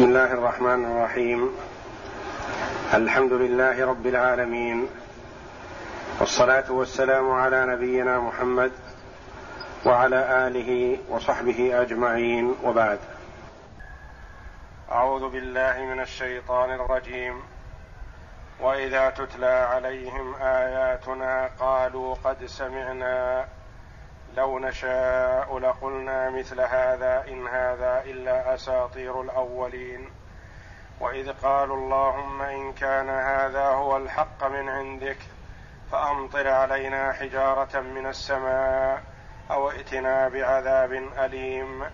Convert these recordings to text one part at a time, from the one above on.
بسم الله الرحمن الرحيم. الحمد لله رب العالمين. والصلاة والسلام على نبينا محمد وعلى آله وصحبه أجمعين. وبعد. أعوذ بالله من الشيطان الرجيم. وإذا تتلى عليهم آياتنا قالوا قد سمعنا لو نشاء لقلنا مثل هذا إن هذا إلا أساطير الأولين. وإذ قالوا اللهم إن كان هذا هو الحق من عندك فأمطر علينا حجارة من السماء أو ائتنا بعذاب أليم.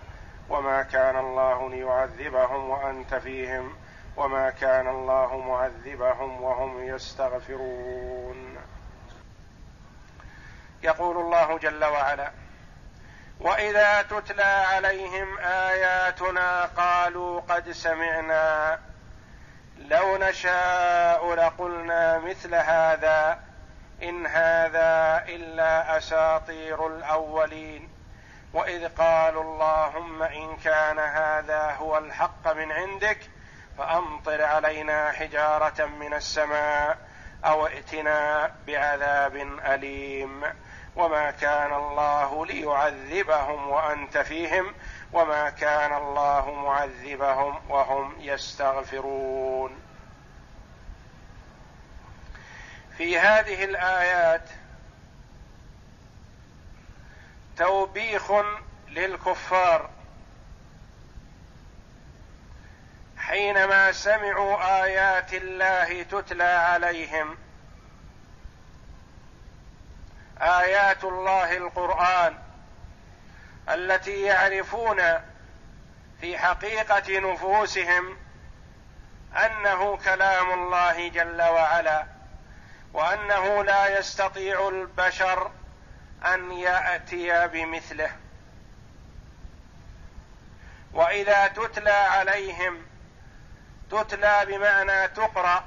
وما كان الله ليعذبهم وأنت فيهم وما كان الله معذبهم وهم يستغفرون. يقول الله جل وعلا وإذا تتلى عليهم آياتنا قالوا قد سمعنا لو نشاء لقلنا مثل هذا إن هذا إلا أساطير الأولين. وإذ قالوا اللهم إن كان هذا هو الحق من عندك فأمطر علينا حجارة من السماء أو ائتنا بعذاب أليم. وما كان الله ليعذبهم وانت فيهم وما كان الله معذبهم وهم يستغفرون. في هذه الآيات توبيخ للكفار. حينما سمعوا آيات الله تتلى عليهم آيات الله القرآن التي يعرفون في حقيقة نفوسهم أنه كلام الله جل وعلا وأنه لا يستطيع البشر أن يأتي بمثله. وإذا تتلى عليهم تتلى بمعنى تقرأ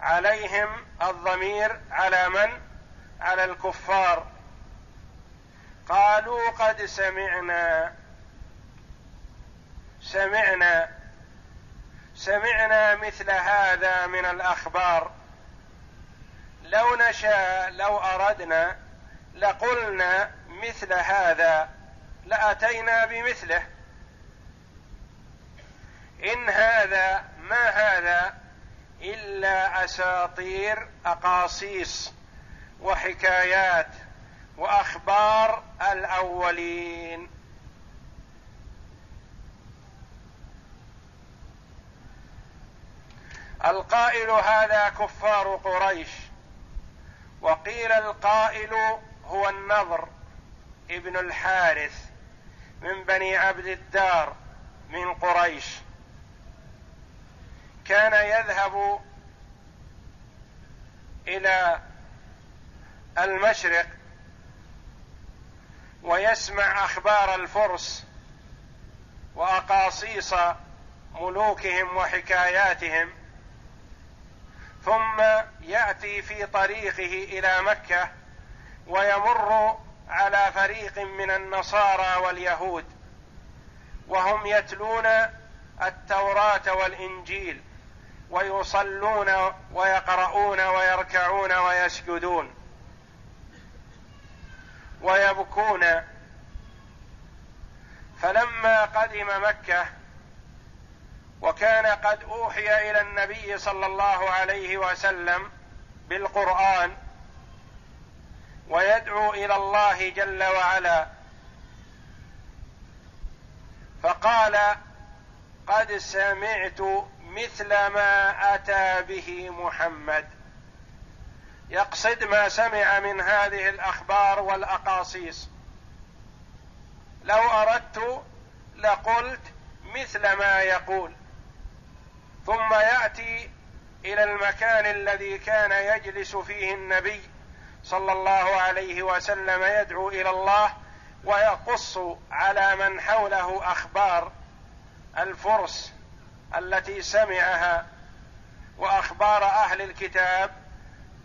عليهم الضمير على من؟ على الكفار. قالوا قد سمعنا. سمعنا. سمعنا مثل هذا من الأخبار. لو نشاء لو أردنا لقلنا مثل هذا لأتينا بمثله. إن هذا ما هذا؟ إلا أساطير أقاصيص وحكايات وأخبار الأولين. القائل هذا كفار قريش وقيل القائل هو النضر ابن الحارث من بني عبد الدار من قريش. كان يذهب إلى المشرق ويسمع أخبار الفرس وأقاصيص ملوكهم وحكاياتهم ثم يأتي في طريقه إلى مكة ويمر على فريق من النصارى واليهود وهم يتلون التوراة والإنجيل. ويصلون ويقرؤون ويركعون ويسجدون ويبكون. فلما قدم مكة وكان قد أوحي إلى النبي صلى الله عليه وسلم بالقرآن ويدعو إلى الله جل وعلا فقال قد سمعت مثل ما أتى به محمد. يقصد ما سمع من هذه الأخبار والأقاصيص. لو أردت لقلت مثل ما يقول. ثم يأتي إلى المكان الذي كان يجلس فيه النبي صلى الله عليه وسلم يدعو إلى الله ويقص على من حوله أخبار الفرس. التي سمعها وأخبار أهل الكتاب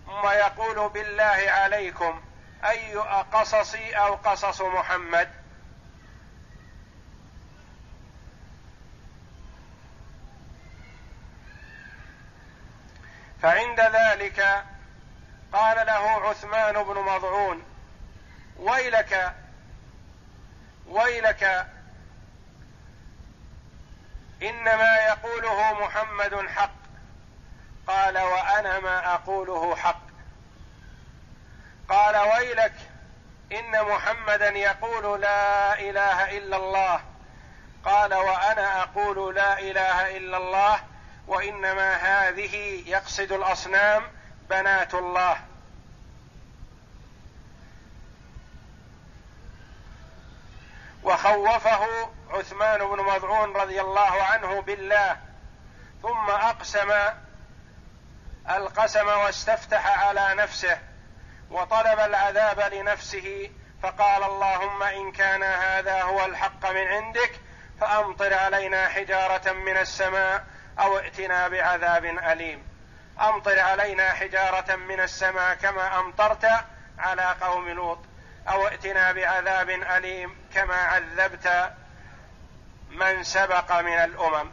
ثم يقول بالله عليكم أي قصصي أو قصص محمد؟ فعند ذلك قال له عثمان بن مضعون ويلك ويلك إنما يقوله محمد حق. قال وأنا ما أقوله حق. قال ويلك إن محمدا يقول لا إله إلا الله. قال وأنا أقول لا إله إلا الله وإنما هذه يقصد الأصنام بنات الله. وخوفه عثمان بن مضعون رضي الله عنه بالله ثم أقسم القسم واستفتح على نفسه وطلب العذاب لنفسه فقال اللهم إن كان هذا هو الحق من عندك فأمطر علينا حجارة من السماء أو ائتنا بعذاب أليم. أمطر علينا حجارة من السماء كما أمطرت على قوم لوط أو ائتنا بعذاب أليم كما عذبت من سبق من الأمم.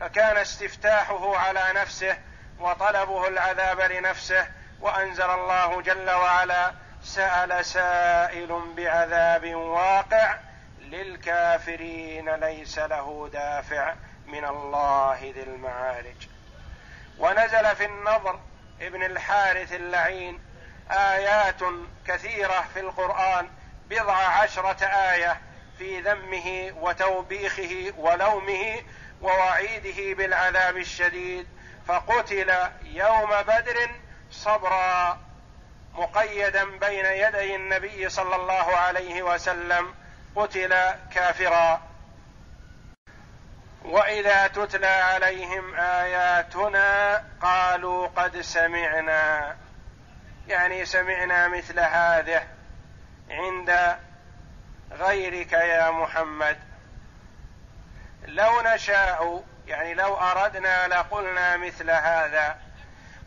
فكان استفتاحه على نفسه وطلبه العذاب لنفسه وأنزل الله جل وعلا سأل سائل بعذاب واقع للكافرين ليس له دافع من الله ذي المعارج. ونزل في النضر ابن الحارث اللعين آيات كثيرة في القرآن بضع عشرة آية في ذمه وتوبيخه ولومه ووعيده بالعذاب الشديد فقتل يوم بدر صبرا مقيدا بين يدي النبي صلى الله عليه وسلم قتل كافرا. وإذا تتلى عليهم آياتنا قالوا قد سمعنا يعني سمعنا مثل هذه عند غيرك يا محمد. لو نشاء يعني لو أردنا لقلنا مثل هذا.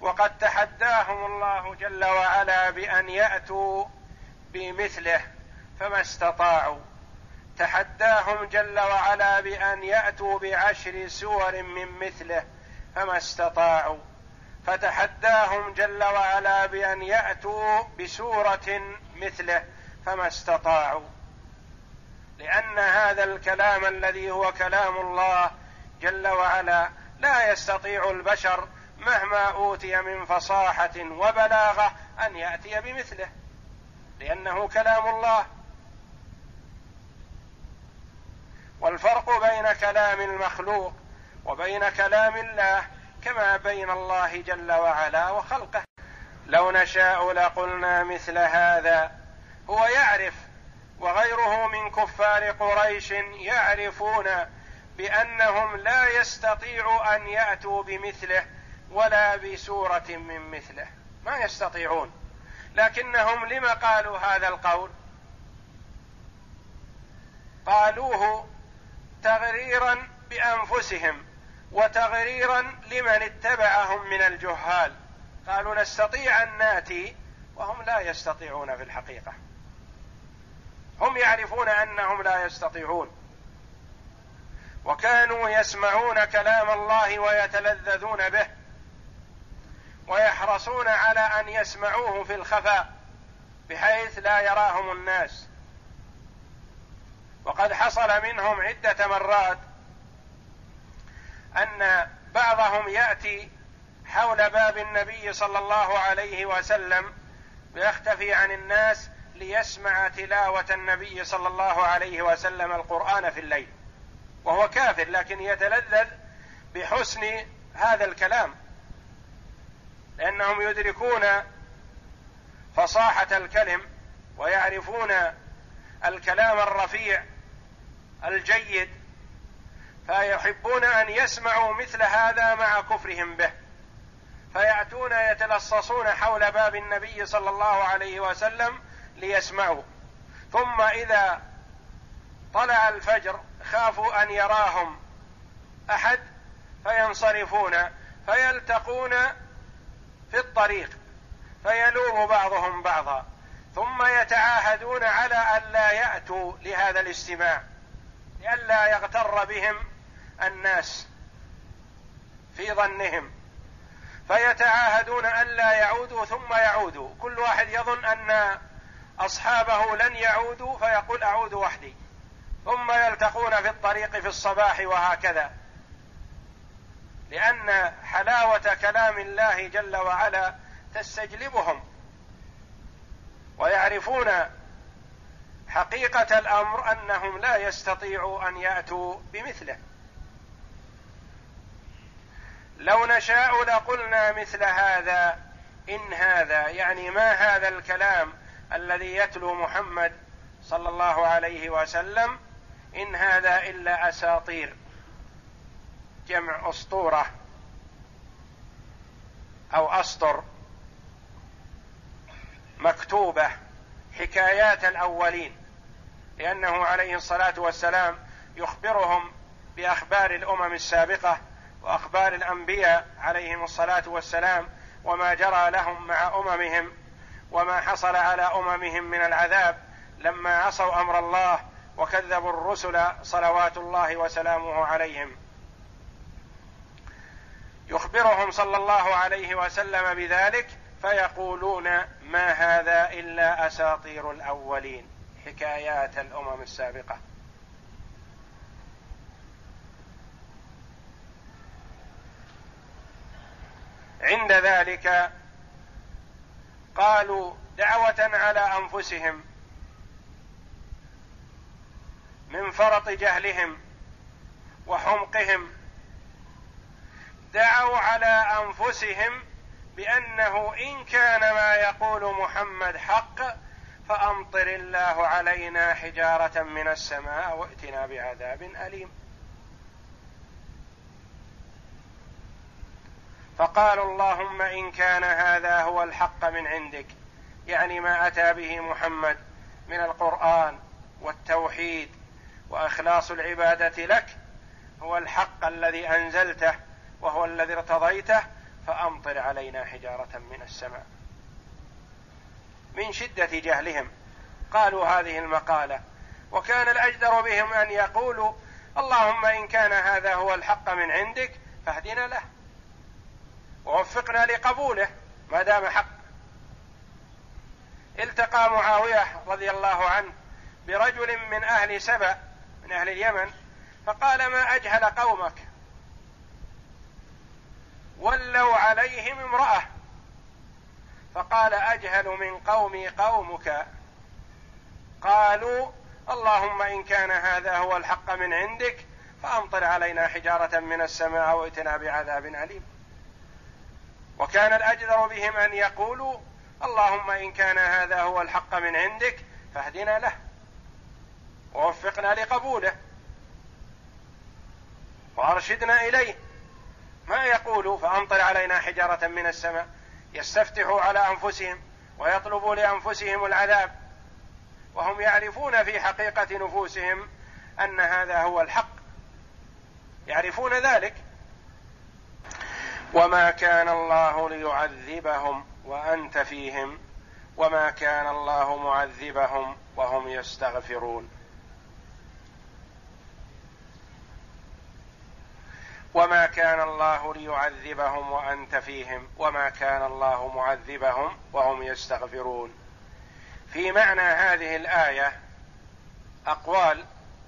وقد تحداهم الله جل وعلا بأن يأتوا بمثله فما استطاعوا. تحداهم جل وعلا بأن يأتوا بعشر سور من مثله فما استطاعوا. فتحداهم جل وعلا بأن يأتوا بسورة مثله فما استطاعوا. لأن هذا الكلام الذي هو كلام الله جل وعلا لا يستطيع البشر مهما أوتي من فصاحة وبلاغة أن يأتي بمثله لأنه كلام الله. والفرق بين كلام المخلوق وبين كلام الله كما بين الله جل وعلا وخلقه. لو نشاء لقلنا مثل هذا هو يعرف وغيره من كفار قريش يعرفون بأنهم لا يستطيع أن يأتوا بمثله ولا بسورة من مثله. ما يستطيعون. لكنهم لم قالوا هذا القول؟ قالوه تغريرا بأنفسهم وتغريرا لمن اتبعهم من الجهال. قالوا نستطيع أن نأتي وهم لا يستطيعون في الحقيقة. هم يعرفون أنهم لا يستطيعون. وكانوا يسمعون كلام الله ويتلذذون به ويحرصون على أن يسمعوه في الخفاء بحيث لا يراهم الناس. وقد حصل منهم عدة مرات أن بعضهم يأتي حول باب النبي صلى الله عليه وسلم ويختفي عن الناس ليسمع تلاوة النبي صلى الله عليه وسلم القرآن في الليل. وهو كافر لكن يتلذذ بحسن هذا الكلام. لأنهم يدركون فصاحة الكلم ويعرفون الكلام الرفيع الجيد فيحبون أن يسمعوا مثل هذا مع كفرهم به. فيأتون يتلصصون حول باب النبي صلى الله عليه وسلم ليسمعوا ثم إذا طلع الفجر خافوا أن يراهم أحد فينصرفون فيلتقون في الطريق فيلوم بعضهم بعضا ثم يتعاهدون على أن لا يأتوا لهذا الاستماع لئلا يغتر بهم الناس في ظنهم. فيتعاهدون ألا يعودوا ثم يعودوا. كل واحد يظن أن أصحابه لن يعودوا فيقول أعود وحدي. ثم يلتقون في الطريق في الصباح وهكذا. لأن حلاوة كلام الله جل وعلا تستجلبهم. ويعرفون حقيقة الأمر أنهم لا يستطيعوا أن يأتوا بمثله. لو نشاء لقلنا مثل هذا. إن هذا يعني ما هذا الكلام؟ الذي يتلو محمد صلى الله عليه وسلم إن هذا إلا أساطير جمع أسطورة أو أسطر مكتوبة حكايات الأولين لأنه عليه الصلاة والسلام يخبرهم بأخبار الأمم السابقة وأخبار الأنبياء عليهم الصلاة والسلام وما جرى لهم مع أممهم. وما حصل على أممهم من العذاب لما عصوا أمر الله وكذبوا الرسل صلوات الله وسلامه عليهم. يخبرهم صلى الله عليه وسلم بذلك فيقولون ما هذا إلا أساطير الأولين. حكايات الأمم السابقة. عند ذلك قالوا دعوة على أنفسهم من فرط جهلهم وحمقهم دعوا على أنفسهم بأنه إن كان ما يقول محمد حق فأمطر الله علينا حجارة من السماء وائتنا بعذاب أليم. فقالوا اللهم إن كان هذا هو الحق من عندك يعني ما أتى به محمد من القرآن والتوحيد وأخلاص العبادة لك هو الحق الذي أنزلته وهو الذي ارتضيته فأمطر علينا حجارة من السماء. من شدة جهلهم قالوا هذه المقالة وكان الأجدر بهم أن يقولوا اللهم إن كان هذا هو الحق من عندك فاهدنا له. ووفقنا لقبوله ما دام حق. التقى معاوية رضي الله عنه برجل من أهل سبأ من أهل اليمن فقال ما أجهل قومك؟ ولوا عليهم امرأة. فقال أجهل من قومي قومك. قالوا اللهم إن كان هذا هو الحق من عندك فأمطر علينا حجارة من السماء واتنا بعذاب أليم. وكان الأجدر بهم أن يقولوا اللهم إن كان هذا هو الحق من عندك فاهدنا له. ووفقنا لقبوله. وأرشدنا إليه. ما يقولوا فأمطر علينا حجارة من السماء يستفتحوا على أنفسهم ويطلبوا لأنفسهم العذاب. وهم يعرفون في حقيقة نفوسهم أن هذا هو الحق. يعرفون ذلك. وما كان الله ليعذبهم وانت فيهم وما كان الله معذبهم وهم يستغفرون. وما كان الله ليعذبهم وانت فيهم وما كان الله معذبهم وهم يستغفرون. في معنى هذه الآية أقوال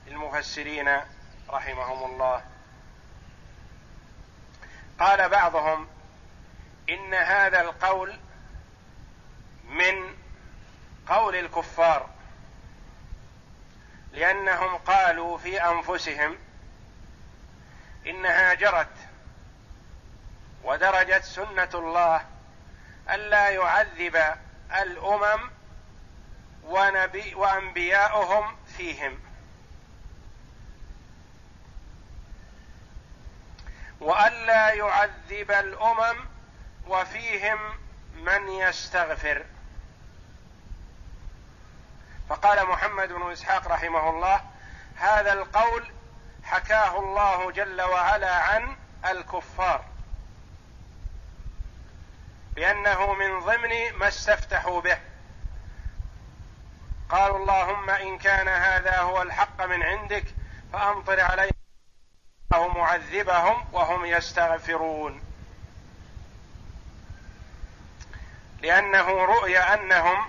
المفسرين رحمهم الله. قال بعضهم إن هذا القول من قول الكفار لأنهم قالوا في أنفسهم إنها جرت ودرجت سنة الله الا يعذب الأمم ونبي وأنبياؤهم فيهم. وألا يعذب الأمم وفيهم من يستغفر. فقال محمد بن إسحاق رحمه الله هذا القول حكاه الله جل وعلا عن الكفار بانه من ضمن ما استفتحوا به. قالوا اللهم إن كان هذا هو الحق من عندك فأمطر عليهم معذبهم وهم يستغفرون. لأنه رؤي أنهم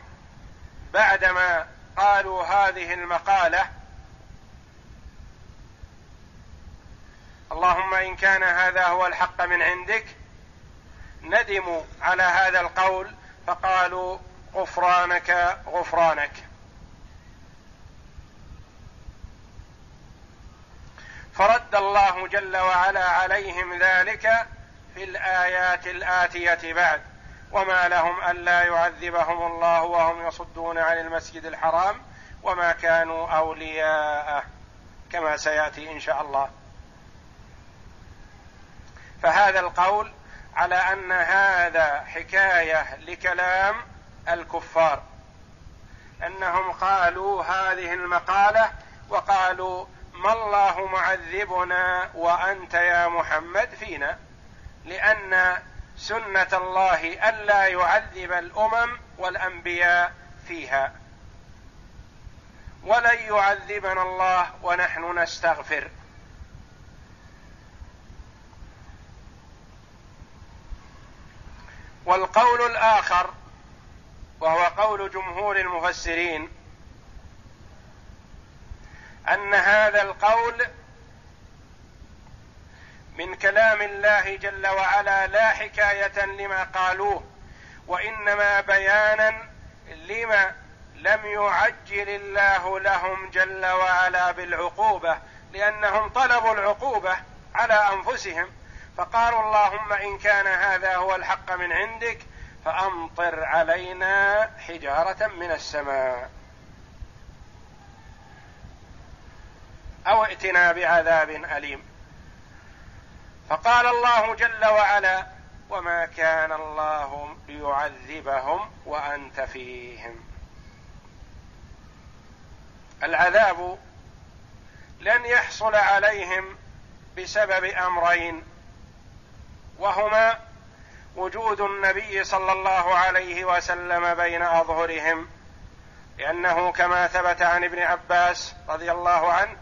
بعدما قالوا هذه المقالة اللهم إن كان هذا هو الحق من عندك ندموا على هذا القول فقالوا غفرانك غفرانك. فرد الله جل وعلا عليهم ذلك في الآيات الآتية بعد. وما لهم ألا يعذبهم الله وهم يصدون عن المسجد الحرام وما كانوا أولياءه كما سيأتي إن شاء الله. فهذا القول على أن هذا حكاية لكلام الكفار. أنهم قالوا هذه المقالة وقالوا ما الله معذبنا وأنت يا محمد فينا لأن سنة الله ألا يعذب الأمم والأنبياء فيها. ولن يعذبنا الله ونحن نستغفر. والقول الآخر وهو قول جمهور المفسرين أن هذا القول من كلام الله جل وعلا لا حكاية لما قالوه وإنما بيانا لما لم يعجل الله لهم جل وعلا بالعقوبة لأنهم طلبوا العقوبة على أنفسهم فقالوا اللهم إن كان هذا هو الحق من عندك فأمطر علينا حجارة من السماء. أو ائتنا بعذاب أليم. فقال الله جل وعلا وما كان الله ليعذبهم وأنت فيهم. العذاب لن يحصل عليهم بسبب أمرين وهما وجود النبي صلى الله عليه وسلم بين أظهرهم لأنه كما ثبت عن ابن عباس رضي الله عنه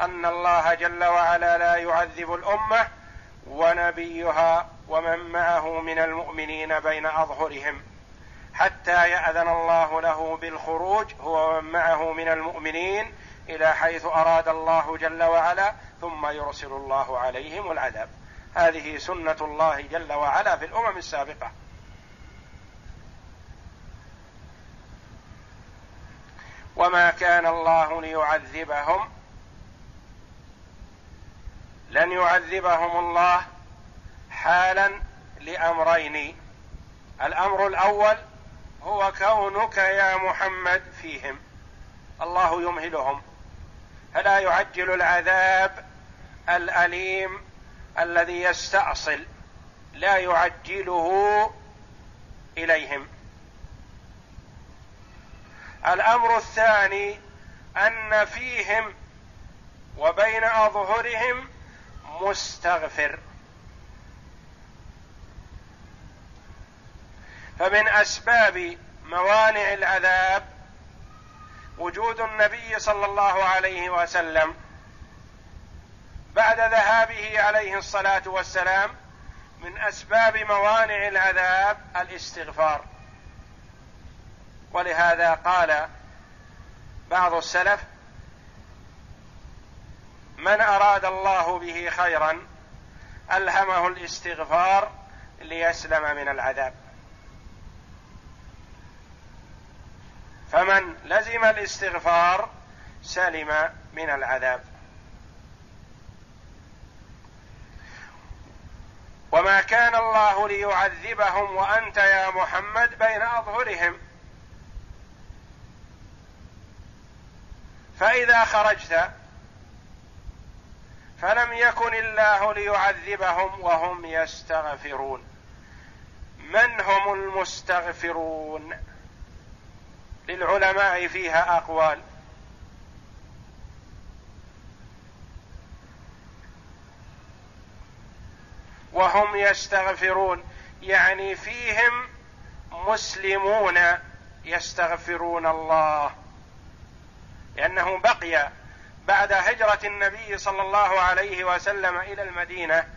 أن الله جل وعلا لا يعذب الأمة ونبيها ومن معه من المؤمنين بين أظهرهم. حتى يأذن الله له بالخروج هو ومن معه من المؤمنين إلى حيث أراد الله جل وعلا ثم يرسل الله عليهم العذاب. هذه سنة الله جل وعلا في الأمم السابقة. وما كان الله ليعذبهم لن يعذبهم الله حالا لأمرين. الأمر الأول هو كونك يا محمد فيهم. الله يمهلهم. فلا يعجل العذاب الأليم الذي يستأصل. لا يعجله إليهم. الأمر الثاني أن فيهم وبين أظهرهم مستغفر. فمن أسباب موانع العذاب وجود النبي صلى الله عليه وسلم بعد ذهابه عليه الصلاة والسلام من أسباب موانع العذاب الاستغفار. ولهذا قال بعض السلف من أراد الله به خيرا ألهمه الاستغفار ليسلم من العذاب. فمن لزم الاستغفار سلم من العذاب. وما كان الله ليعذبهم وأنت يا محمد بين أظهرهم. فإذا خرجت فلم يكن الله ليعذبهم وهم يستغفرون. من هم المستغفرون؟ للعلماء فيها أقوال. وهم يستغفرون يعني فيهم مسلمون يستغفرون الله لأنه بقي بعد هجرة النبي صلى الله عليه وسلم إلى المدينة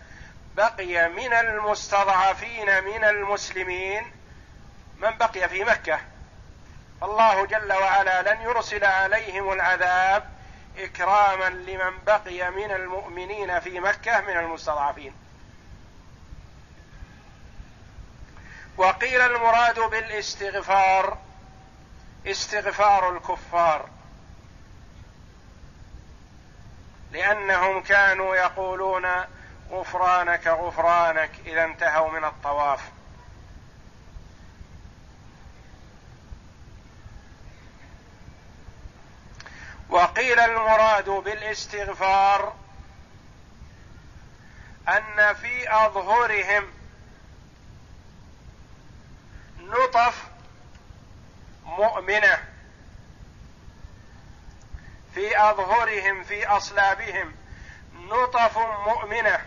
بقي من المستضعفين من المسلمين من بقي في مكة. فالله جل وعلا لن يرسل عليهم العذاب إكراما لمن بقي من المؤمنين في مكة من المستضعفين. وقيل المراد بالإستغفار استغفار الكفار. لأنهم كانوا يقولون غفرانك غفرانك إذا انتهوا من الطواف. وقيل المراد بالاستغفار أن في أظهرهم نطف مؤمنة. في أظهرهم في أصلابهم. نطف مؤمنة.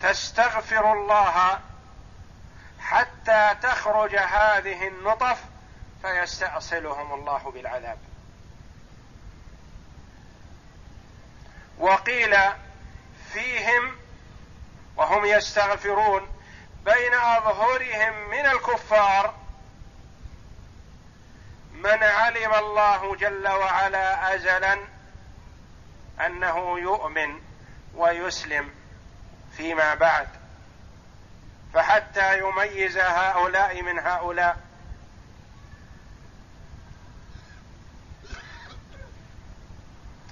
تستغفر الله حتى تخرج هذه النطف فيستأصلهم الله بالعذاب. وقيل فيهم وهم يستغفرون بين أظهرهم من الكفار من علم الله جل وعلا ازلا أنه يؤمن ويسلم فيما بعد فحتى يميز هؤلاء من هؤلاء.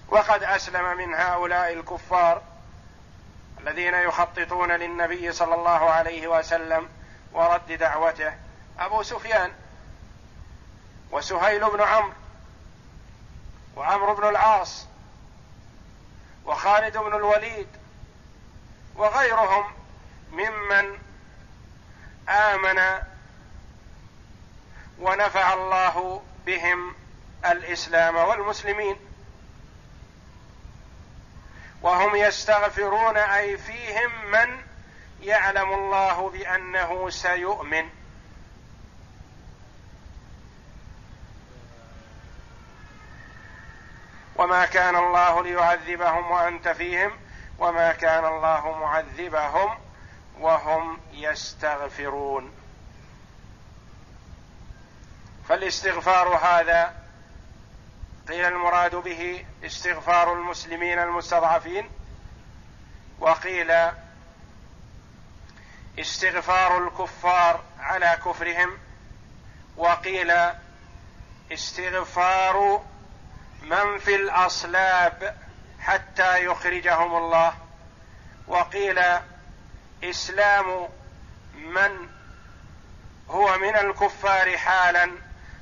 وقد أسلم من هؤلاء الكفار الذين يخططون للنبي صلى الله عليه وسلم ورد دعوته أبو سفيان. وسهيل بن عمرو وعمرو بن العاص وخالد بن الوليد وغيرهم ممن آمن ونفع الله بهم الإسلام والمسلمين. وهم يستغفرون أي فيهم من يعلم الله بأنه سيؤمن. وما كان الله ليعذبهم وأنت فيهم وما كان الله معذبهم وهم يستغفرون. فالاستغفار هذا قيل المراد به استغفار المسلمين المستضعفين وقيل استغفار الكفار على كفرهم وقيل استغفار من في الأصلاب حتى يخرجهم الله؟ وقيل إسلام من هو من الكفار حالا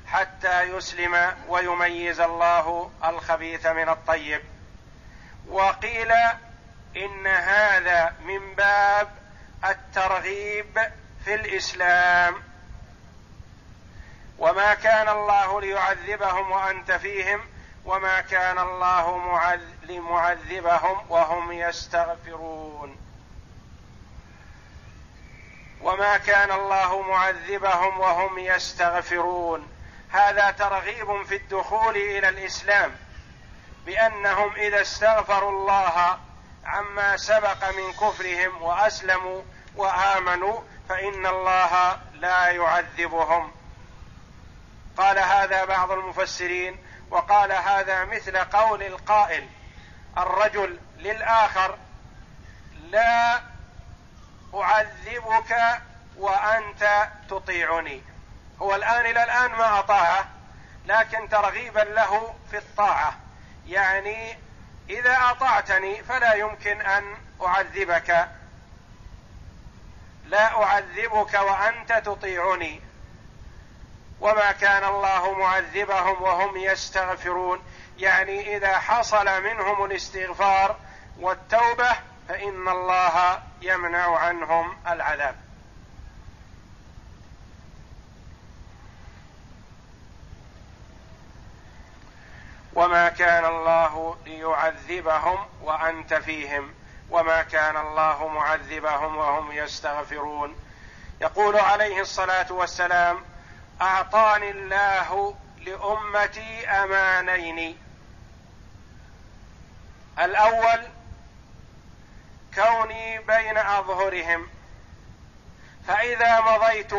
حتى يسلم ويميز الله الخبيث من الطيب. وقيل إن هذا من باب الترغيب في الإسلام. وما كان الله ليعذبهم وأنت فيهم وما كان الله لمعذبهم وهم يستغفرون. وما كان الله معذبهم وهم يستغفرون. هذا ترغيب في الدخول إلى الإسلام بأنهم إذا استغفروا الله عما سبق من كفرهم وأسلموا وآمنوا فإن الله لا يعذبهم. قال هذا بعض المفسرين وقال هذا مثل قول القائل الرجل للآخر لا أعذبك وأنت تطيعني. هو الآن إلى الآن ما اطاعه لكن ترغيبا له في الطاعة. يعني إذا اطعتني فلا يمكن أن أعذبك. لا أعذبك وأنت تطيعني. وما كان الله معذبهم وهم يستغفرون. يعني إذا حصل منهم الاستغفار والتوبة فإن الله يمنع عنهم العذاب. وما كان الله ليعذبهم وأنت فيهم. وما كان الله معذبهم وهم يستغفرون. يقول عليه الصلاة والسلام أعطاني الله لأمتي أمانين. الأول كوني بين أظهرهم. فإذا مضيت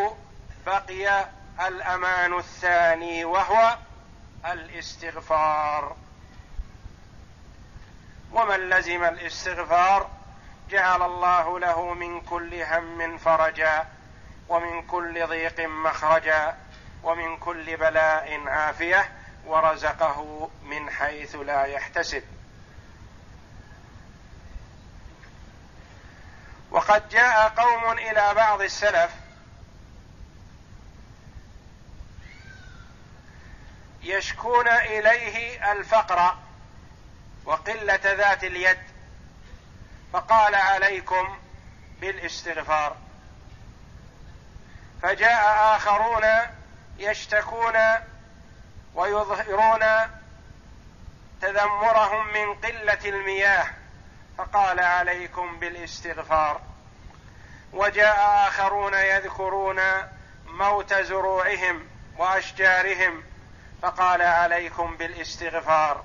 بقي الأمان الثاني وهو الاستغفار. ومن لزم الاستغفار جعل الله له من كل هم فرجا ومن كل ضيق مخرجا. ومن كل بلاء عافية ورزقه من حيث لا يحتسب. وقد جاء قوم إلى بعض السلف يشكون إليه الفقر وقلة ذات اليد فقال عليكم بالاستغفار. فجاء آخرون يشتكون ويظهرون تذمرهم من قلة المياه فقال عليكم بالاستغفار. وجاء آخرون يذكرون موت زروعهم وأشجارهم فقال عليكم بالاستغفار.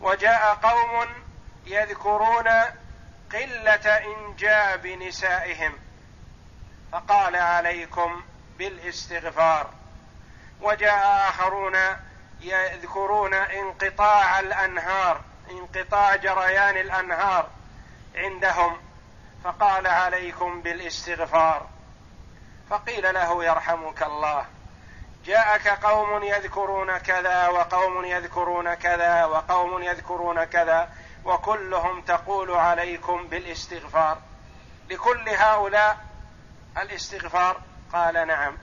وجاء قوم يذكرون قلة إنجاب نسائهم فقال عليكم بالاستغفار. وجاء آخرون يذكرون انقطاع الأنهار انقطاع جريان الأنهار عندهم فقال عليكم بالاستغفار. فقيل له يرحمك الله جاءك قوم يذكرون كذا وقوم يذكرون كذا وقوم يذكرون كذا وكلهم تقول عليكم بالاستغفار. لكل هؤلاء الاستغفار قال نعم.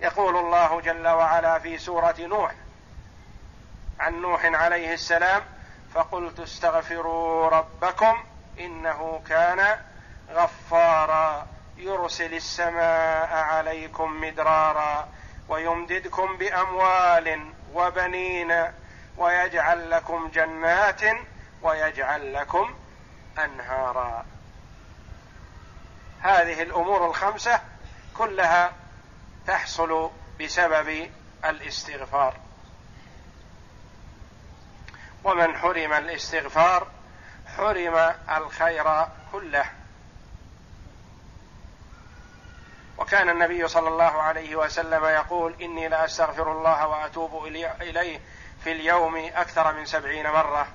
يقول الله جل وعلا في سورة نوح عن نوح عليه السلام فقلت استغفروا ربكم إنه كان غفارا يرسل السماء عليكم مدرارا ويمددكم بأموال وبنين ويجعل لكم جنات ويجعل لكم أنهارا. هذه الأمور الخمسة كلها تحصل بسبب الاستغفار. ومن حرم الاستغفار حرم الخير كله. وكان النبي صلى الله عليه وسلم يقول إني لأستغفر الله وأتوب إليه في اليوم أكثر من سبعين مرة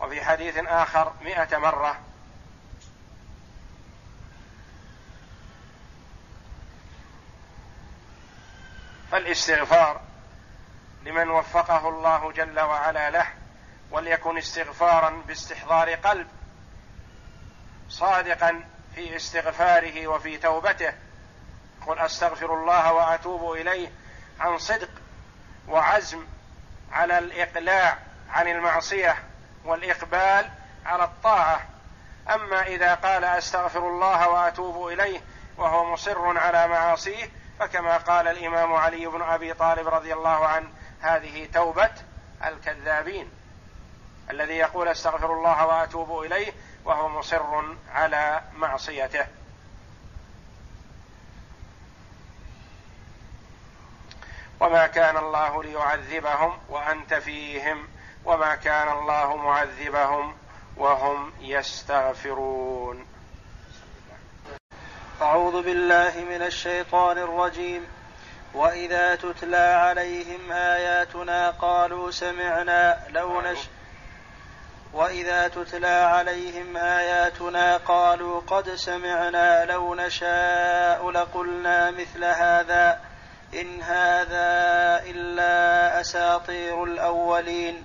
وفي حديث آخر مائه مرة. فالاستغفار لمن وفقه الله جل وعلا له وليكن استغفارا باستحضار قلب صادقا في استغفاره وفي توبته. قل أستغفر الله وأتوب إليه عن صدق وعزم على الإقلاع عن المعصية والإقبال على الطاعة. أما إذا قال أستغفر الله وأتوب إليه وهو مصر على معاصيه فكما قال الإمام علي بن أبي طالب رضي الله عنه هذه توبة الكذابين الذي يقول استغفر الله وأتوب إليه وهو مصر على معصيته. وما كان الله ليعذبهم وأنت فيهم وما كان الله معذبهم وهم يستغفرون. أعوذ بالله من الشيطان الرجيم. وإذا تتلى عليهم آياتنا قالوا سمعنا لو نش وإذا تتلى عليهم آياتنا قالوا قد سمعنا لو نشاء لقلنا مثل هذا. إن هذا إلا أساطير الأولين.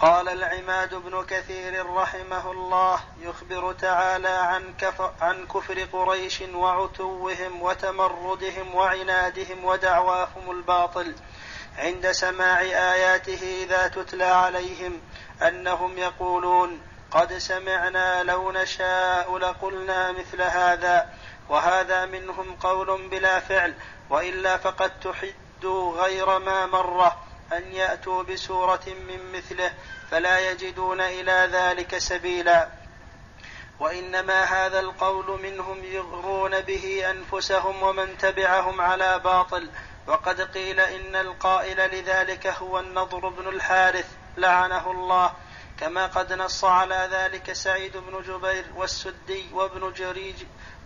قال العماد بن كثير رحمه الله يخبر تعالى عن, كفر عن كفر قريش وعتوهم وتمردهم وعنادهم ودعواهم الباطل عند سماع آياته إذا تتلى عليهم أنهم يقولون قد سمعنا لو نشاء لقلنا مثل هذا وهذا منهم قول بلا فعل وإلا فقد تحدوا غير ما مره أن يأتوا بسورة من مثله فلا يجدون إلى ذلك سبيلا. وإنما هذا القول منهم يغرون به أنفسهم ومن تبعهم على باطل. وقد قيل إن القائل لذلك هو النضر بن الحارث لعنه الله. كما قد نص على ذلك سعيد بن جبير والسدي وابن جريج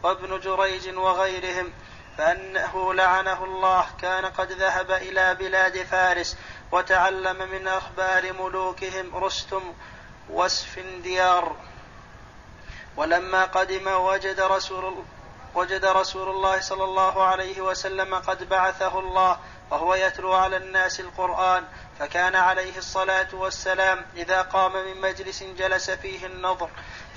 وابن جريج وغيرهم. فأنه لعنه الله كان قد ذهب إلى بلاد فارس وتعلم من أخبار ملوكهم رستم واسفنديار ولما قدم وجد رسول وجد رسول الله صلى الله عليه وسلم قد بعثه الله وهو يتلو على الناس القرآن فكان عليه الصلاة والسلام إذا قام من مجلس جلس فيه النظر.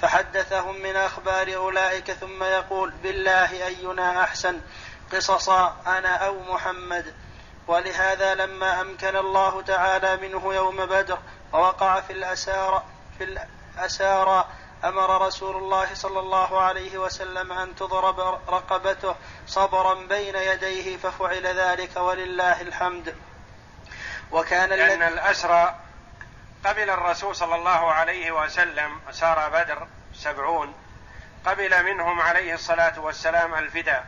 فحدثهم من أخبار أولئك ثم يقول بالله أينا أحسن قصصا أنا أو محمد. ولهذا لما أمكن الله تعالى منه يوم بدر ووقع في الأسارى في الأسارى أمر رسول الله صلى الله عليه وسلم أن تضرب رقبته صبرا بين يديه ففعل ذلك ولله الحمد. وكان لأن الأسرى قبل الرسول صلى الله عليه وسلم أسارى بدر سبعون قبل منهم عليه الصلاة والسلام الفداء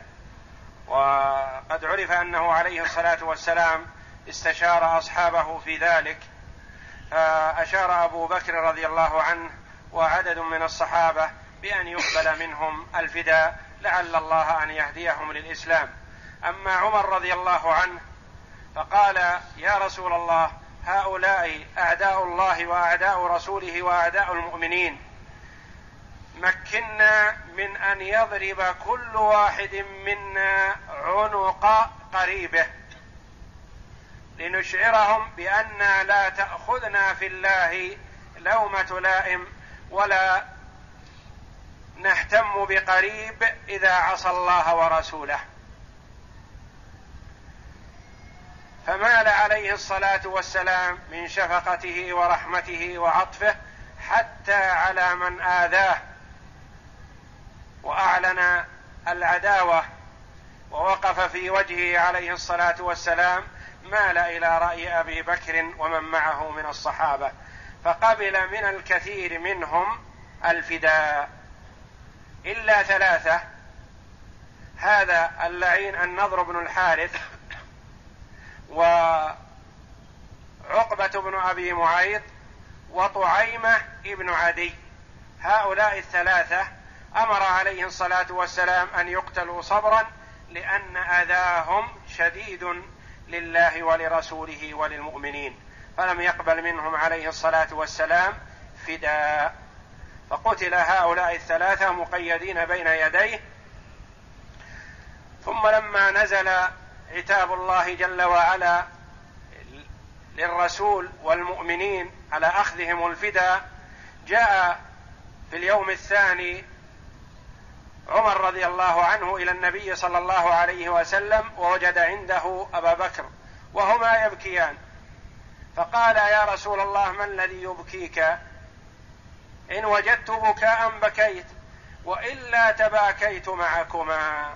وقد عرف أنه عليه الصلاة والسلام استشار أصحابه في ذلك. فأشار أبو بكر رضي الله عنه وعدد من الصحابة بأن يقبل منهم الفداء لعل الله أن يهديهم للإسلام. أما عمر رضي الله عنه فقال يا رسول الله هؤلاء أعداء الله وأعداء رسوله وأعداء المؤمنين. مكنا من أن يضرب كل واحد منا عنق قريبه. لنشعرهم بأن لا تأخذنا في الله لومة لائم ولا نهتم بقريب إذا عصى الله ورسوله. فمال عليه الصلاة والسلام من شفقته ورحمته وعطفه حتى على من آذاه وأعلن العداوة ووقف في وجهه عليه الصلاة والسلام مال إلى رأي أبي بكر ومن معه من الصحابة فقبل من الكثير منهم الفداء. إلا ثلاثة هذا اللعين النضر بن الحارث وعقبة بن أبي معيط وطعيمة ابن عدي. هؤلاء الثلاثة أمر عليه الصلاة والسلام أن يقتلوا صبرا لأن أذاهم شديد لله ولرسوله وللمؤمنين. فلم يقبل منهم عليه الصلاة والسلام فداء. فقتل هؤلاء الثلاثة مقيدين بين يديه. ثم لما نزل عتاب الله جل وعلا للرسول والمؤمنين على أخذهم الفداء جاء في اليوم الثاني عمر رضي الله عنه إلى النبي صلى الله عليه وسلم ووجد عنده أبا بكر وهما يبكيان. فقال يا رسول الله ما الذي يبكيك؟ إن وجدت بكاء بكيت وإلا تباكيت معكما.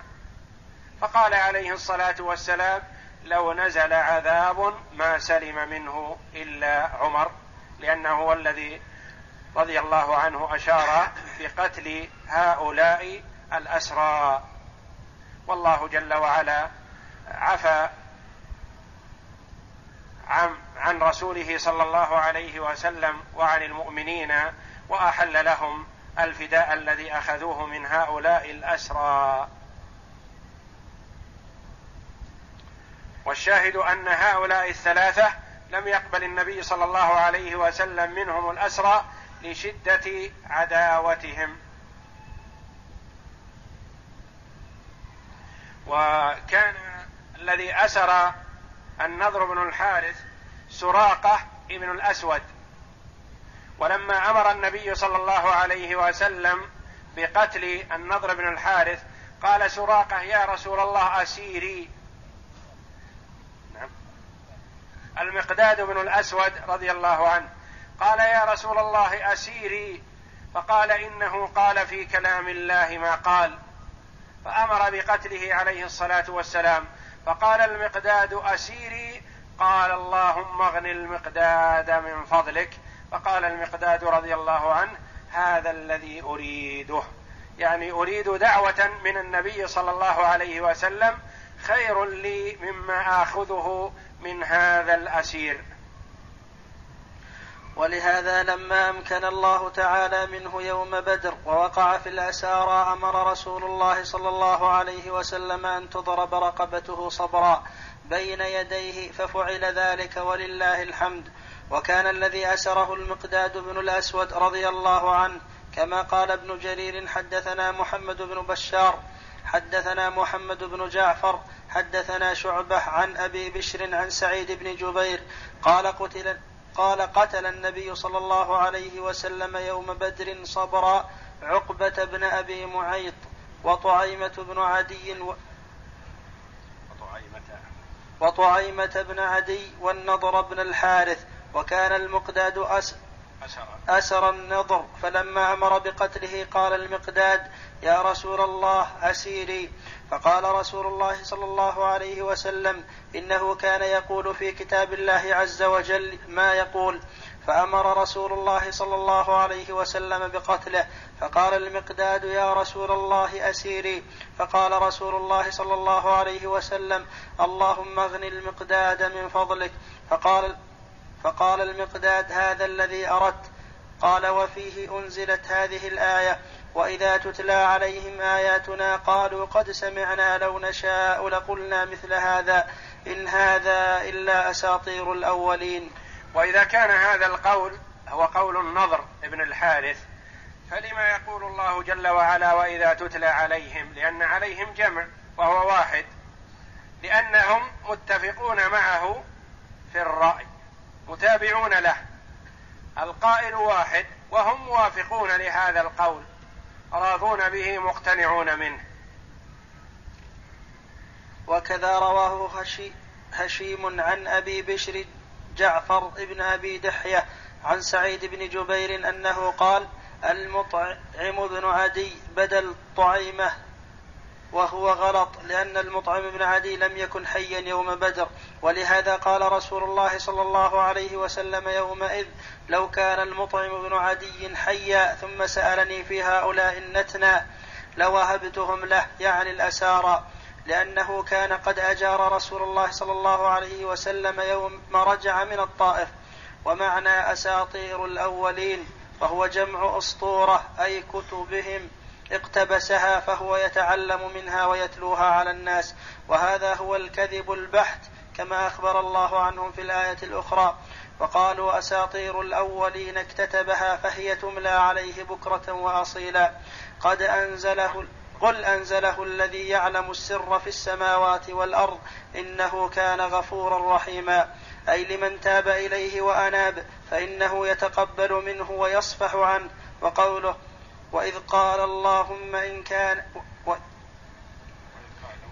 فقال عليه الصلاة والسلام لو نزل عذاب ما سلم منه إلا عمر لأنه هو الذي رضي الله عنه أشار بقتل هؤلاء الأسرى. والله جل وعلا عفى عن عن رسوله صلى الله عليه وسلم وعن المؤمنين وأحل لهم الفداء الذي أخذوه من هؤلاء الأسرى. والشاهد أن هؤلاء الثلاثة لم يقبل النبي صلى الله عليه وسلم منهم الأسرى لشدة عداوتهم. وكان الذي أسر النضر بن الحارث سراقة ابن الأسود. ولما أمر النبي صلى الله عليه وسلم بقتل النضر بن الحارث قال سراقة يا رسول الله أسيري نعم المقداد بن الأسود رضي الله عنه. قال يا رسول الله أسيري. فقال إنه قال في كلام الله ما قال. فأمر بقتله عليه الصلاة والسلام. فقال المقداد أسيري. قال اللهم اغن المقداد من فضلك. فقال المقداد رضي الله عنه هذا الذي أريده. يعني أريد دعوة من النبي صلى الله عليه وسلم خير لي مما آخذه من هذا الأسير. ولهذا لما أمكن الله تعالى منه يوم بدر ووقع في الأسارى أمر رسول الله صلى الله عليه وسلم أن تضرب رقبته صبرا بين يديه ففعل ذلك ولله الحمد. وكان الذي أسره المقداد بن الأسود رضي الله عنه كما قال ابن جرير حدثنا محمد بن بشار حدثنا محمد بن جعفر حدثنا شعبة عن أبي بشر عن سعيد بن جبير قال قتل قال قتل النبي صلى الله عليه وسلم يوم بدر صبرا عقبة بن أبي معيط وطعيمة بن عدي و وطعيمة. بن عدي والنضر بن الحارث وكان المقداد أس أسر النضر. فلما أمر بقتله قال المقداد يا رسول الله أسيري فقال رسول الله صلى الله عليه وسلم إنه كان يقول في كتاب الله عز وجل ما يقول. فأمر رسول الله صلى الله عليه وسلم بقتله. فقال المقداد يا رسول الله اسيري فقال رسول الله صلى الله عليه وسلم اللهم اغن المقداد من فضلك. فقال فقال المقداد هذا الذي أردت. قال وفيه أنزلت هذه الآية وإذا تتلى عليهم آياتنا قالوا قد سمعنا لو نشاء لقلنا مثل هذا إن هذا إلا أساطير الأولين. وإذا كان هذا القول هو قول النضر ابن الحارث فلما يقول الله جل وعلا وإذا تتلى عليهم؟ لأن عليهم جمع وهو واحد. لأنهم متفقون معه في الرأي. متابعون له. القائل واحد وهم موافقون لهذا القول. راضون به مقتنعون منه. وكذا رواه هشي هشيم عن أبي بشر جعفر بن أبي دحية عن سعيد بن جبير أنه قال المطعم بن عدي بدل طعيمه وهو غلط لأن المطعم بن عدي لم يكن حيا يوم بدر. ولهذا قال رسول الله صلى الله عليه وسلم يومئذ لو كان المطعم بن عدي حيا ثم سألني في هؤلاء النتنا لوهبتهم له يعني الأسارى لأنه كان قد أجار رسول الله صلى الله عليه وسلم يوم ما رجع من الطائف. ومعنى أساطير الأولين وهو جمع أسطورة أي كتبهم اقتبسها فهو يتعلم منها ويتلوها على الناس. وهذا هو الكذب البحت كما أخبر الله عنهم في الآية الأخرى وقالوا أساطير الأولين اكتتبها فهي تملى عليه بكرة وأصيلا. قد أنزله قل أنزله الذي يعلم السر في السماوات والأرض إنه كان غفورا رحيما. أي لمن تاب إليه وأناب فإنه يتقبل منه ويصفح عنه. وقوله وإذ قال اللهم إن كان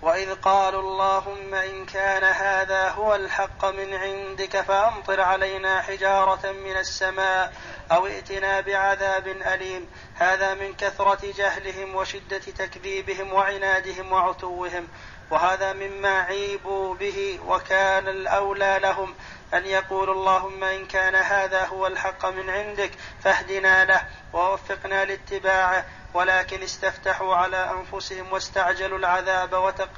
وإذ قالوا اللهم إن كان هذا هو الحق من عندك فأمطر علينا حجارة من السماء أو ائتنا بعذاب أليم. هذا من كثرة جهلهم وشدة تكذيبهم وعنادهم وعتوهم. وهذا مما عيبوا به وكان الأولى لهم أن يقولوا اللهم إن كان هذا هو الحق من عندك فاهدنا له ووفقنا لاتباعه. ولكن استفتحوا على أنفسهم واستعجلوا العذاب وتق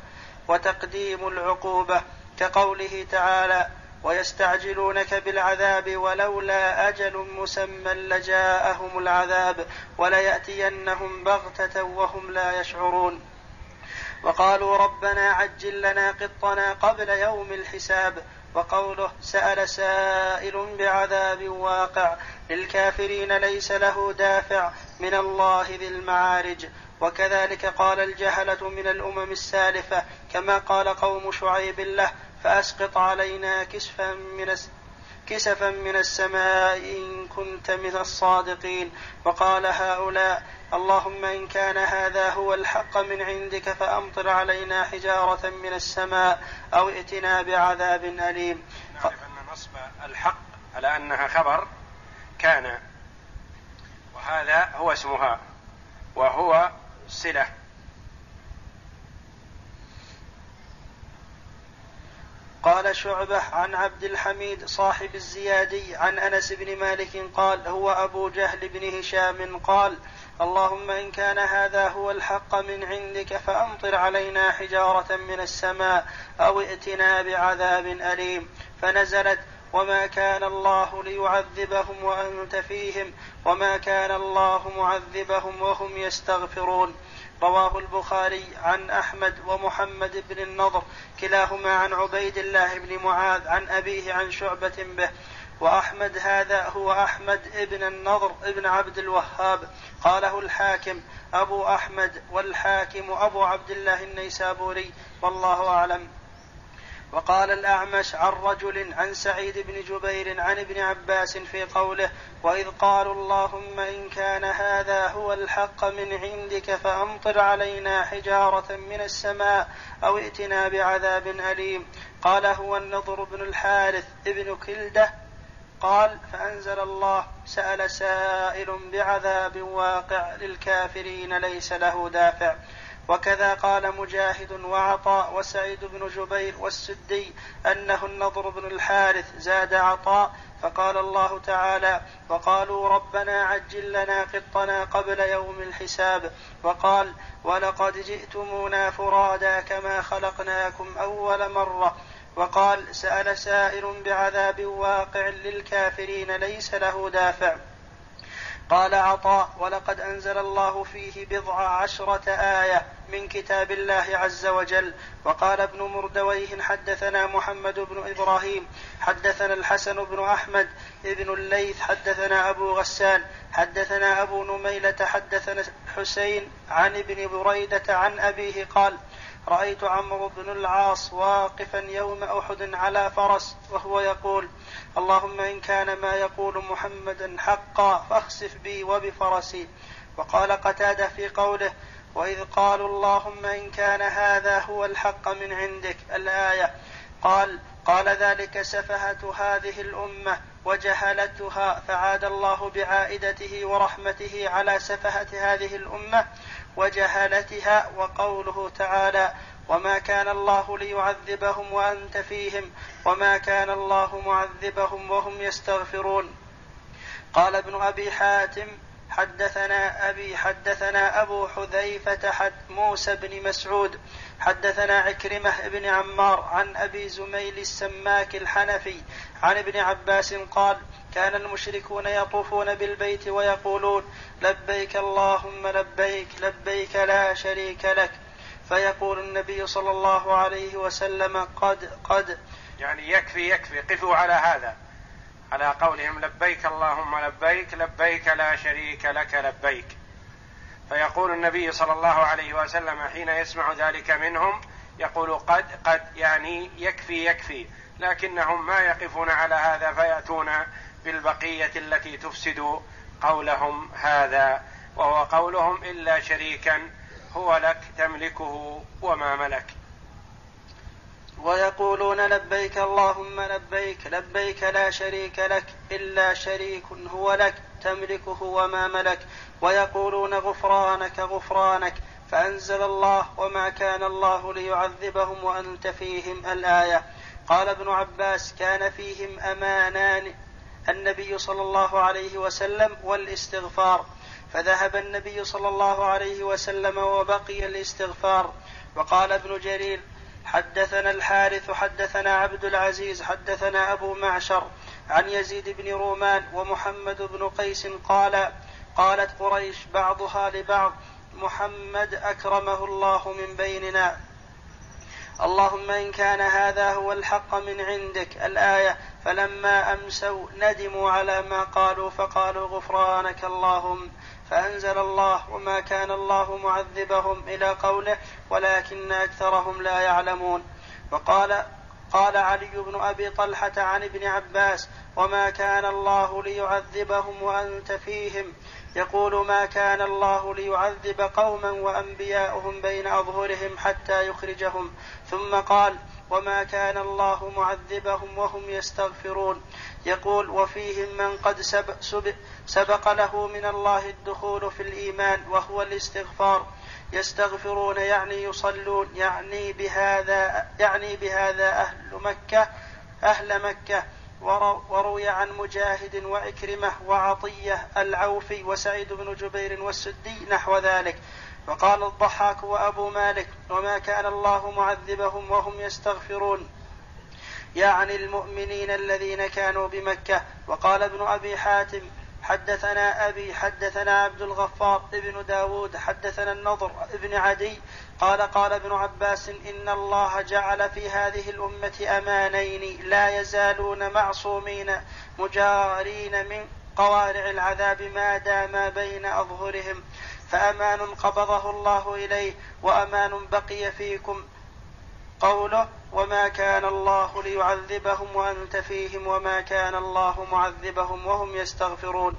وتقديم العقوبة كقوله تعالى ويستعجلونك بالعذاب ولولا أجل مسمى لجاءهم العذاب وليأتينهم بغتة وهم لا يشعرون وقالوا ربنا عجل لنا قطنا قبل يوم الحساب وقوله سأل سائل بعذاب واقع للكافرين ليس له دافع من الله ذي المعارج. وكذلك قال الجهلة من الأمم السالفة كما قال قوم شعيب له فأسقط علينا كسفا من كسفا من السماء إن كنت من الصادقين. وقال هؤلاء اللهم إن كان هذا هو الحق من عندك فأمطر علينا حجارة من السماء أو ائتنا بعذاب أليم. نعرف أن نصب الحق على أنها خبر كان وهذا هو اسمها وهو صلة. قال شعبة عن عبد الحميد صاحب الزيادي عن أنس بن مالك قال هو أبو جهل بن هشام قال اللهم إن كان هذا هو الحق من عندك فأمطر علينا حجارة من السماء أو ائتنا بعذاب أليم. فنزلت وما كان الله ليعذبهم وأنت فيهم وما كان الله معذبهم وهم يستغفرون رواه البخاري عن أحمد ومحمد بن النضر كلاهما عن عبيد الله بن معاذ عن أبيه عن شعبة به وأحمد هذا هو أحمد ابن النضر ابن عبد الوهاب قاله الحاكم أبو أحمد والحاكم أبو عبد الله النيسابوري والله أعلم وقال الأعمش عن رجل عن سعيد بن جبير عن ابن عباس في قوله وإذ قالوا اللهم إن كان هذا هو الحق من عندك فأمطر علينا حجارة من السماء أو ائتنا بعذاب أليم. قال هو النضر بن الحارث ابن كلدة. قال فأنزل الله سأل سائل بعذاب واقع للكافرين ليس له دافع. وكذا قال مجاهد وعطاء وسعيد بن جبير والسدي أنه النضر بن الحارث زاد عطاء فقال الله تعالى وقالوا ربنا عجل لنا قطنا قبل يوم الحساب وقال ولقد جئتمونا فرادا كما خلقناكم أول مرة وقال سأل سائل بعذاب واقع للكافرين ليس له دافع قال عطاء ولقد أنزل الله فيه بضع عشرة آية من كتاب الله عز وجل. وقال ابن مردويه حدثنا محمد بن إبراهيم حدثنا الحسن بن أحمد ابن الليث حدثنا أبو غسان حدثنا أبو نميلة حدثنا حسين عن ابن بريدة عن أبيه قال رأيت عمرو بن العاص واقفا يوم أحد على فرس وهو يقول اللهم إن كان ما يقول محمدا حقا فاخسف بي وبفرسي. وقال قتادة في قوله وإذ قالوا اللهم إن كان هذا هو الحق من عندك الآية. قال قال ذلك سفهة هذه الأمة وجهلتها فعاد الله بعائدته ورحمته على سفهة هذه الأمة وجهالتها وقوله تعالى وما كان الله ليعذبهم وانت فيهم وما كان الله معذبهم وهم يستغفرون قال ابن ابي حاتم حدثنا ابي حدثنا ابو حذيفه حد موسى بن مسعود حدثنا عكرمه بن عمار عن ابي زميل السماك الحنفي عن ابن عباس قال كان المشركون يطوفون بالبيت ويقولون لبيك اللهم لبيك لبيك لا شريك لك. فيقول النبي صلى الله عليه وسلم قد قد. يعني يكفي يكفي. قفوا على هذا. على قولهم لبيك اللهم لبيك لبيك لا شريك لك لبيك. فيقول النبي صلى الله عليه وسلم حين يسمع ذلك منهم يقول قد قد. يعني يكفي يكفي. لكنهم ما يقفون على هذا فيأتون بالبقيه التي تفسد قولهم هذا وهو قولهم إلا شريكا هو لك تملكه وما ملك. ويقولون لبيك اللهم لبيك لبيك لا شريك لك إلا شريك هو لك تملكه وما ملك. ويقولون غفرانك غفرانك فأنزل الله وما كان الله ليعذبهم وأنت فيهم الآية. قال ابن عباس كان فيهم أمانان النبي صلى الله عليه وسلم والاستغفار فذهب النبي صلى الله عليه وسلم وبقي الاستغفار. وقال ابن جرير حدثنا الحارث حدثنا عبد العزيز حدثنا أبو معشر عن يزيد بن رومان ومحمد بن قيس قال قالت قريش بعضها لبعض محمد أكرمه الله من بيننا. اللهم إن كان هذا هو الحق من عندك الآية فلما أمسوا ندموا على ما قالوا فقالوا غفرانك اللهم فأنزل الله وما كان الله معذبهم إلى قوله ولكن أكثرهم لا يعلمون. وقال قال علي بن أبي طلحة عن ابن عباس وما كان الله ليعذبهم وأنت فيهم. يقول ما كان الله ليعذب قوما وأنبياؤهم بين أظهرهم حتى يخرجهم. ثم قال وما كان الله معذبهم وهم يستغفرون. يقول وفيهم من قد سبق, له من الله الدخول في الإيمان وهو الاستغفار. يستغفرون يعني يصلون يعني بهذا يعني بهذا أهل مكة أهل مكة. وروي عن مجاهد وإكرمة وعطية العوفي وسعيد بن جبير والسدي نحو ذلك. وقال الضحاك وأبو مالك وما كان الله معذبهم وهم يستغفرون. يعني المؤمنين الذين كانوا بمكة. وقال ابن أبي حاتم حدثنا أبي حدثنا عبد الغفار ابن داود حدثنا النضر ابن عدي قال قال ابن عباس إن الله جعل في هذه الأمة أمانين لا يزالون معصومين مجارين من قوارع العذاب ما دام بين أظهرهم. فأمان قبضه الله إليه وأمان بقي فيكم قوله وما كان الله ليعذبهم وأنت فيهم وما كان الله معذبهم وهم يستغفرون.